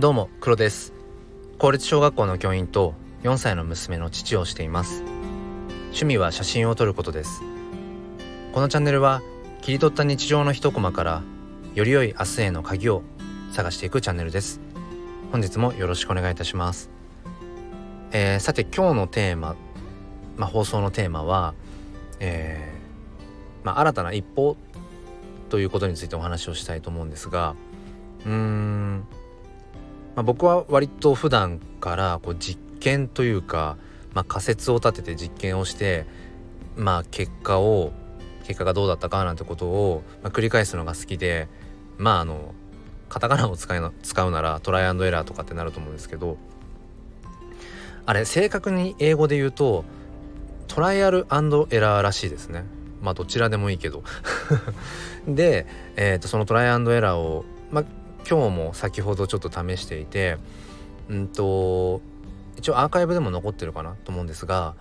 どうも黒です。公立小学校の教員と4歳の娘の父をしています。趣味は写真を撮ることです。このチャンネルは切り取った日常の一コマからより良い明日への鍵を探していくチャンネルです。本日もよろしくお願いいたします、えー、さて今日のテーマ、まあ、放送のテーマは、えーまあ、新たな一歩ということについてお話をしたいと思うんですがうーんまあ、僕は割と普段からこう実験というか、まあ、仮説を立てて実験をしてまあ結果を結果がどうだったかなんてことを、ま、繰り返すのが好きでまああのカタカナを使いな使うならトライアンドエラーとかってなると思うんですけどあれ正確に英語で言うとトライアルエラーらしいですね。まあどちらでもいいけど。で、えー、とそのトライアンドエラーを、まあ、今日も先ほどちょっと試していてうんと一応アーカイブでも残ってるかなと思うんですが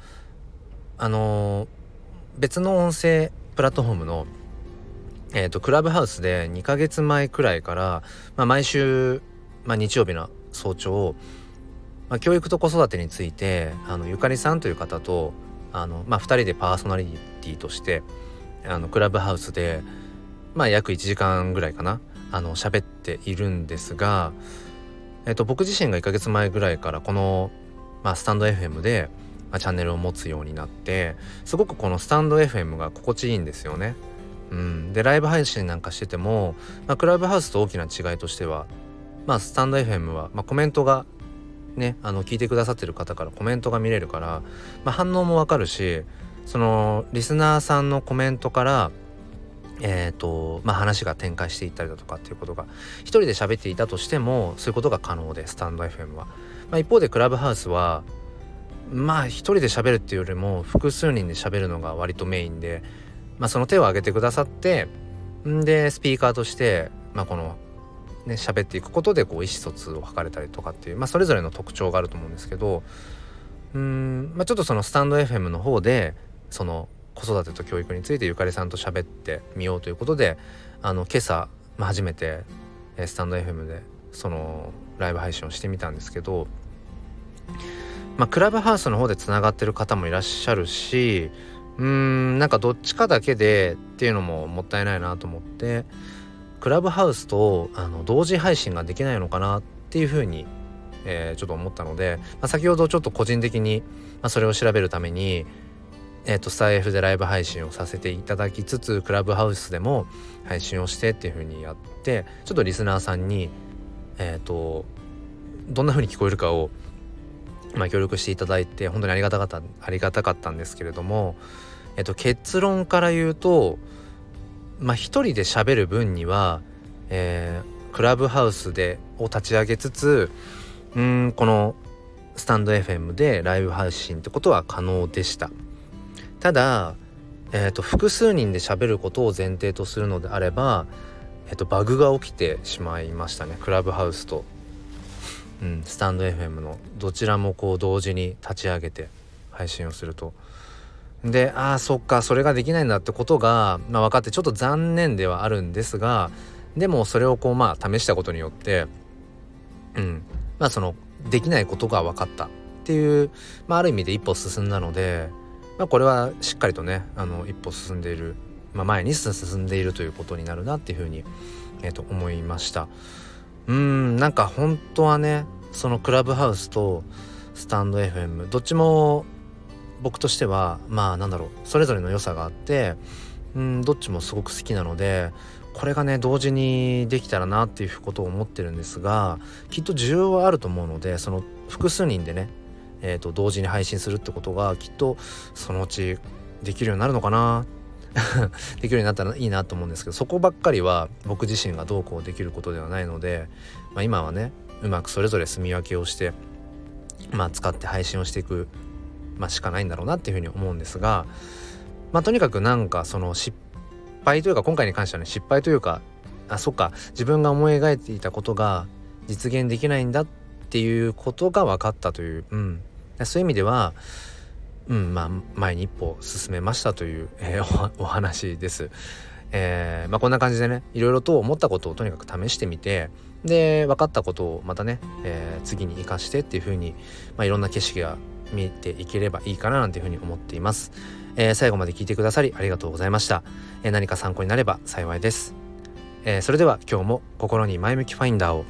あの、別の音声プラットフォームのえーと、クラブハウスで2ヶ月前くらいから、まあ、毎週、まあ、日曜日の早朝、まあ、教育と子育てについてあのゆかりさんという方とあの、まあ、2人でパーソナリティとしてあのクラブハウスで、まあ、約1時間ぐらいかなあの喋っているんですが、えっと、僕自身が1ヶ月前ぐらいからこの、まあ、スタンド FM で、まあ、チャンネルを持つようになってすごくこのスタンド FM が心地いいんですよね。うん、でライブ配信なんかしてても、まあ、クラブハウスと大きな違いとしては、まあ、スタンド FM は、まあ、コメントがねあの聞いてくださってる方からコメントが見れるから、まあ、反応もわかるしそのリスナーさんのコメントからえーとまあ、話が展開していったりだとかっていうことが一人で喋っていたとしてもそういうことが可能でスタンド FM は。まあ、一方でクラブハウスはまあ一人で喋るっていうよりも複数人で喋るのが割とメインで、まあ、その手を挙げてくださってんでスピーカーとして、まあ、このね喋っていくことでこう意思疎通を図れたりとかっていう、まあ、それぞれの特徴があると思うんですけどうん、まあ、ちょっとそのスタンド FM の方でその子育てと教育についてゆかりさんと喋ってみようということであの今朝、まあ、初めてスタンド FM でそのライブ配信をしてみたんですけど、まあ、クラブハウスの方でつながってる方もいらっしゃるしうーんなんかどっちかだけでっていうのももったいないなと思ってクラブハウスとあの同時配信ができないのかなっていうふうに、えー、ちょっと思ったので、まあ、先ほどちょっと個人的に、まあ、それを調べるためにえーと、スタイ F でライブ配信をさせていただきつつクラブハウスでも配信をしてっていう風にやってちょっとリスナーさんにえっ、ー、とどんな風に聞こえるかを、まあ、協力していただいて本当にありがたかったありがたかったんですけれども、えーと、結論から言うとまあ一人で喋る分には、えー、クラブハウスでを立ち上げつつうんこのスタンド FM でライブ配信ってことは可能でした。ただ、えーと、複数人で喋ることを前提とするのであれば、えーと、バグが起きてしまいましたねクラブハウスと、うん、スタンド FM のどちらもこう同時に立ち上げて配信をすると。でああそっかそれができないんだってことが、まあ、分かってちょっと残念ではあるんですがでもそれをこうまあ試したことによってうんまあそのできないことが分かったっていう、まあ、ある意味で一歩進んだのでまあ、これはしっかりとねあの一歩進んでいる、まあ、前に進んでいるということになるなっていうふうに、えー、と思いました。うんなんか本当はねそのクラブハウスとスタンド FM どっちも僕としてはまあなんだろうそれぞれの良さがあってうんどっちもすごく好きなのでこれがね同時にできたらなっていうことを思ってるんですがきっと需要はあると思うのでその複数人でねえーと、同時に配信するってことがきっとそのうちできるようになるのかな。できるようになったらいいなと思うんですけどそこばっかりは僕自身がどうこうできることではないので、まあ、今はねうまくそれぞれ住み分けをして、まあ、使って配信をしていく、まあ、しかないんだろうなっていうふうに思うんですが、まあ、とにかくなんかその失敗というか今回に関してはね失敗というかあそっか自分が思い描いていたことが実現できないんだっていうことが分かったという、うん、そういう意味では、うんまあ、前に一歩進めましたという、えー、お 話です。えー、まあ、こんな感じでねいろいろと思ったことをとにかく試してみてで分かったことをまたね、えー、次に生かしてっていう風に、まあ、いろんな景色が見えていければいいかななんていう風に思っています、えー、最後まで聞いてくださりありがとうございました、え何か参考になれば幸いです、えーそれでは今日も心に前向きファインダーを